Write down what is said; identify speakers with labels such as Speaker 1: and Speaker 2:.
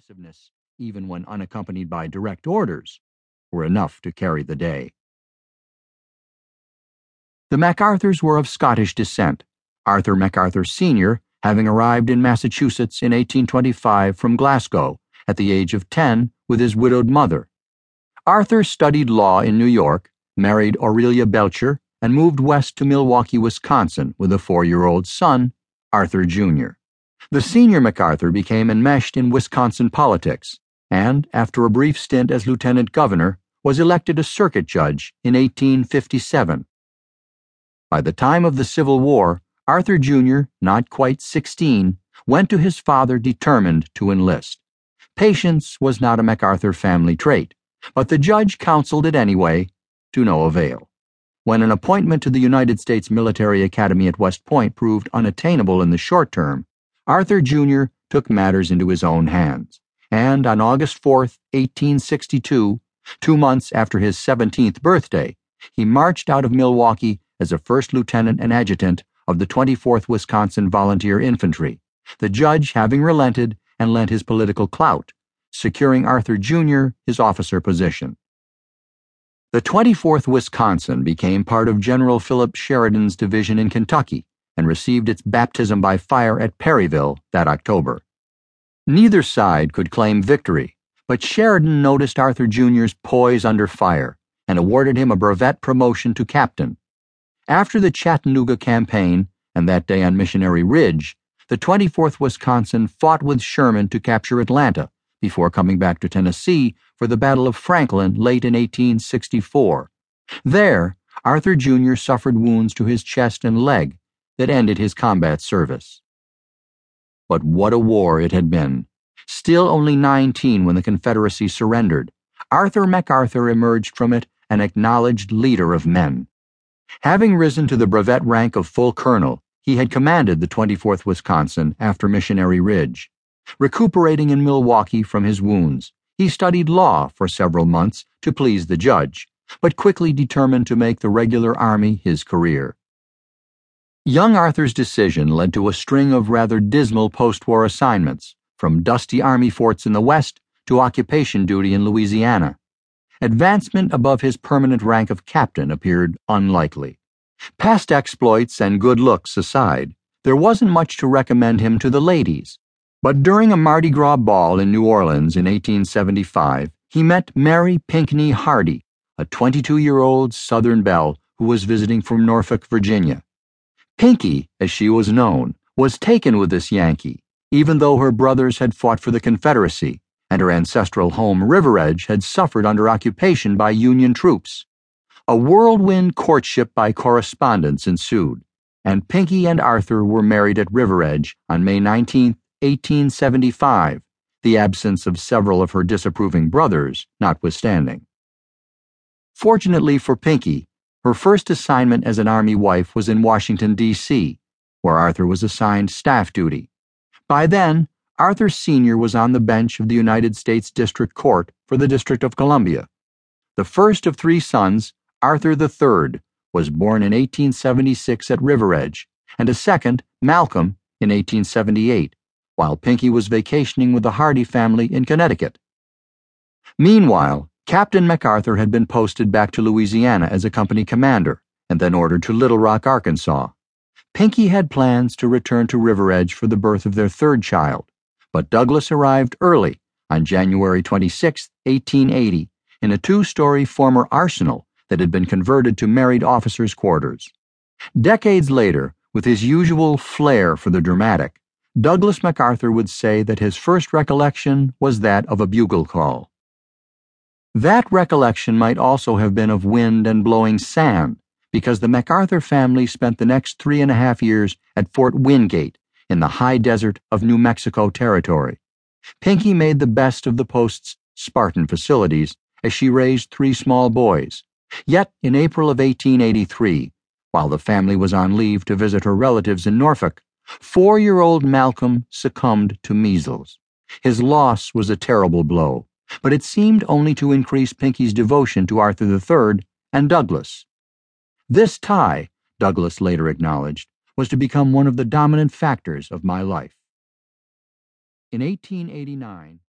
Speaker 1: aggressiveness, even when unaccompanied by direct orders, were enough to carry the day. The MacArthurs were of Scottish descent, Arthur MacArthur Sr. having arrived in Massachusetts in 1825 from Glasgow at the age of 10 with his widowed mother. Arthur studied law in New York, married Aurelia Belcher, and moved west to Milwaukee, Wisconsin with a four year old son, Arthur Jr. The senior MacArthur became enmeshed in Wisconsin politics and, after a brief stint as lieutenant governor, was elected a circuit judge in 1857. By the time of the Civil War, Arthur Jr., not quite 16, went to his father determined to enlist. Patience was not a MacArthur family trait, but the judge counseled it anyway, to no avail. When an appointment to the United States Military Academy at West Point proved unattainable in the short term, Arthur Jr. took matters into his own hands, and on August 4, 1862, two months after his 17th birthday, he marched out of Milwaukee as a first lieutenant and adjutant of the 24th Wisconsin Volunteer Infantry, the judge having relented and lent his political clout, securing Arthur Jr. his officer position. The 24th Wisconsin became part of General Philip Sheridan's division in Kentucky and received its baptism by fire at Perryville that October. Neither side could claim victory, but Sheridan noticed Arthur Jr.'s poise under fire and awarded him a brevet promotion to captain. After the Chattanooga campaign and that day on Missionary Ridge, the 24th Wisconsin fought with Sherman to capture Atlanta before coming back to Tennessee for the Battle of Franklin late in 1864. There, Arthur Jr. suffered wounds to his chest and leg that ended his combat service. But what a war it had been. Still only 19 when the Confederacy surrendered, Arthur MacArthur emerged from it an acknowledged leader of men. Having risen to the brevet rank of full colonel, he had commanded the 24th Wisconsin after Missionary Ridge. Recuperating in Milwaukee from his wounds, he studied law for several months to please the judge, but quickly determined to make the regular army his career. Young Arthur's decision led to a string of rather dismal post war assignments, from dusty army forts in the West to occupation duty in Louisiana. Advancement above his permanent rank of captain appeared unlikely. Past exploits and good looks aside, there wasn't much to recommend him to the ladies. But during a Mardi Gras ball in New Orleans in 1875, he met Mary Pinckney Hardy, a 22 year old Southern belle who was visiting from Norfolk, Virginia. Pinky, as she was known, was taken with this Yankee, even though her brothers had fought for the Confederacy and her ancestral home, River Edge, had suffered under occupation by Union troops. A whirlwind courtship by correspondence ensued, and Pinky and Arthur were married at River Edge on May 19, 1875, the absence of several of her disapproving brothers notwithstanding. Fortunately for Pinky, her first assignment as an Army wife was in Washington, D.C., where Arthur was assigned staff duty. By then, Arthur Sr. was on the bench of the United States District Court for the District of Columbia. The first of three sons, Arthur III, was born in 1876 at River Edge, and a second, Malcolm, in 1878, while Pinky was vacationing with the Hardy family in Connecticut. Meanwhile, Captain MacArthur had been posted back to Louisiana as a company commander and then ordered to Little Rock, Arkansas. Pinky had plans to return to River Edge for the birth of their third child, but Douglas arrived early on January 26, 1880, in a two story former arsenal that had been converted to married officers' quarters. Decades later, with his usual flair for the dramatic, Douglas MacArthur would say that his first recollection was that of a bugle call. That recollection might also have been of wind and blowing sand, because the MacArthur family spent the next three and a half years at Fort Wingate in the high desert of New Mexico Territory. Pinky made the best of the post's Spartan facilities as she raised three small boys. Yet, in April of 1883, while the family was on leave to visit her relatives in Norfolk, four year old Malcolm succumbed to measles. His loss was a terrible blow but it seemed only to increase Pinky's devotion to Arthur III and Douglas. This tie, Douglas later acknowledged, was to become one of the dominant factors of my life. In 1889,